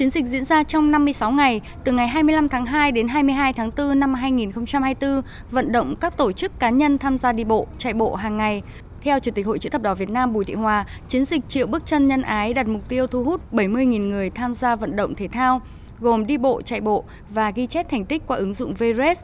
Chiến dịch diễn ra trong 56 ngày, từ ngày 25 tháng 2 đến 22 tháng 4 năm 2024, vận động các tổ chức cá nhân tham gia đi bộ, chạy bộ hàng ngày. Theo Chủ tịch Hội Chữ thập đỏ Việt Nam Bùi Thị Hòa, chiến dịch Triệu bước chân nhân ái đặt mục tiêu thu hút 70.000 người tham gia vận động thể thao, gồm đi bộ, chạy bộ và ghi chép thành tích qua ứng dụng VRES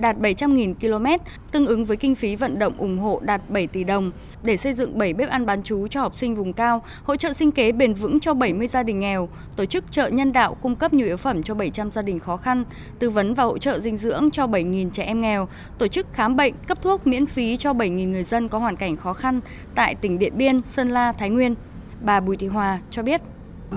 đạt 700.000 km, tương ứng với kinh phí vận động ủng hộ đạt 7 tỷ đồng để xây dựng 7 bếp ăn bán trú cho học sinh vùng cao, hỗ trợ sinh kế bền vững cho 70 gia đình nghèo, tổ chức chợ nhân đạo cung cấp nhu yếu phẩm cho 700 gia đình khó khăn, tư vấn và hỗ trợ dinh dưỡng cho 7.000 trẻ em nghèo, tổ chức khám bệnh, cấp thuốc miễn phí cho 7.000 người dân có hoàn cảnh khó khăn tại tỉnh Điện Biên, Sơn La, Thái Nguyên. Bà Bùi Thị Hòa cho biết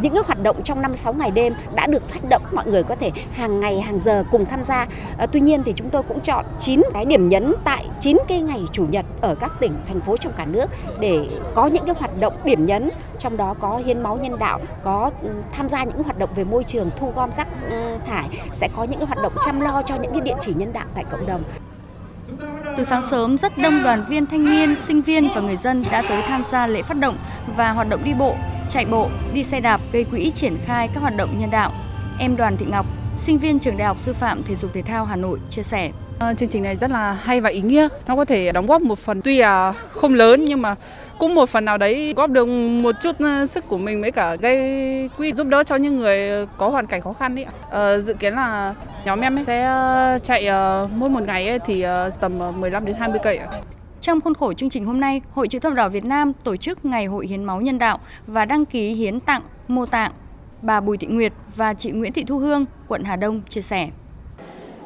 những cái hoạt động trong 56 ngày đêm đã được phát động mọi người có thể hàng ngày hàng giờ cùng tham gia. À, tuy nhiên thì chúng tôi cũng chọn 9 cái điểm nhấn tại 9 cái ngày chủ nhật ở các tỉnh thành phố trong cả nước để có những cái hoạt động điểm nhấn. Trong đó có hiến máu nhân đạo có ừ, tham gia những hoạt động về môi trường thu gom rác ừ, thải sẽ có những cái hoạt động chăm lo cho những cái địa chỉ nhân đạo tại cộng đồng. Từ sáng sớm, rất đông đoàn viên thanh niên, sinh viên và người dân đã tới tham gia lễ phát động và hoạt động đi bộ chạy bộ, đi xe đạp gây quỹ triển khai các hoạt động nhân đạo. Em Đoàn Thị Ngọc, sinh viên trường Đại học Sư phạm Thể dục Thể thao Hà Nội chia sẻ. Ờ, chương trình này rất là hay và ý nghĩa. Nó có thể đóng góp một phần tuy là không lớn nhưng mà cũng một phần nào đấy góp được một chút ờ, sức của mình với cả gây quỹ giúp đỡ cho những người có hoàn cảnh khó khăn đấy À, ờ, dự kiến là nhóm em ấy sẽ chạy mỗi một ngày ấy thì tầm 15 đến 20 cây. Trong khuôn khổ chương trình hôm nay, Hội Chữ thập đỏ Việt Nam tổ chức Ngày hội hiến máu nhân đạo và đăng ký hiến tặng mô tạng. Bà Bùi Thị Nguyệt và chị Nguyễn Thị Thu Hương, quận Hà Đông chia sẻ.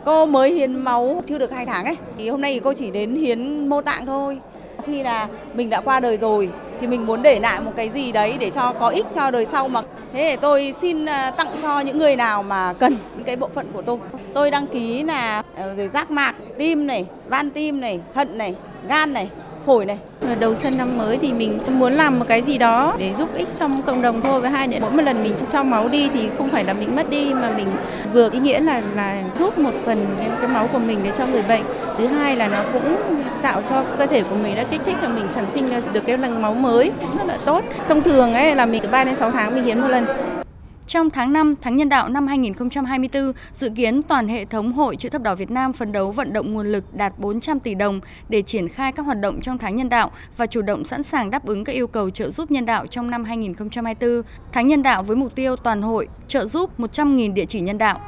Cô mới hiến máu chưa được 2 tháng ấy, thì hôm nay thì cô chỉ đến hiến mô tạng thôi. Khi là mình đã qua đời rồi thì mình muốn để lại một cái gì đấy để cho có ích cho đời sau mà. Thế thì tôi xin à, tặng cho những người nào mà cần những cái bộ phận của tôi. Tôi đăng ký là ờ, rồi giác mạc, tim này, van tim này, thận này, gan này, phổi này. Đầu xuân năm mới thì mình muốn làm một cái gì đó để giúp ích trong cộng đồng thôi Với hai nữa mỗi một lần mình cho máu đi thì không phải là mình mất đi, mà mình vừa ý nghĩa là là giúp một phần cái máu của mình để cho người bệnh. Thứ hai là nó cũng tạo cho cơ thể của mình đã kích thích là mình sản sinh được cái lần máu mới rất là tốt. Thông thường ấy là mình từ 3 đến 6 tháng mình hiến một lần. Trong tháng 5, tháng nhân đạo năm 2024, dự kiến toàn hệ thống Hội Chữ thập đỏ Việt Nam phấn đấu vận động nguồn lực đạt 400 tỷ đồng để triển khai các hoạt động trong tháng nhân đạo và chủ động sẵn sàng đáp ứng các yêu cầu trợ giúp nhân đạo trong năm 2024. Tháng nhân đạo với mục tiêu toàn hội trợ giúp 100.000 địa chỉ nhân đạo.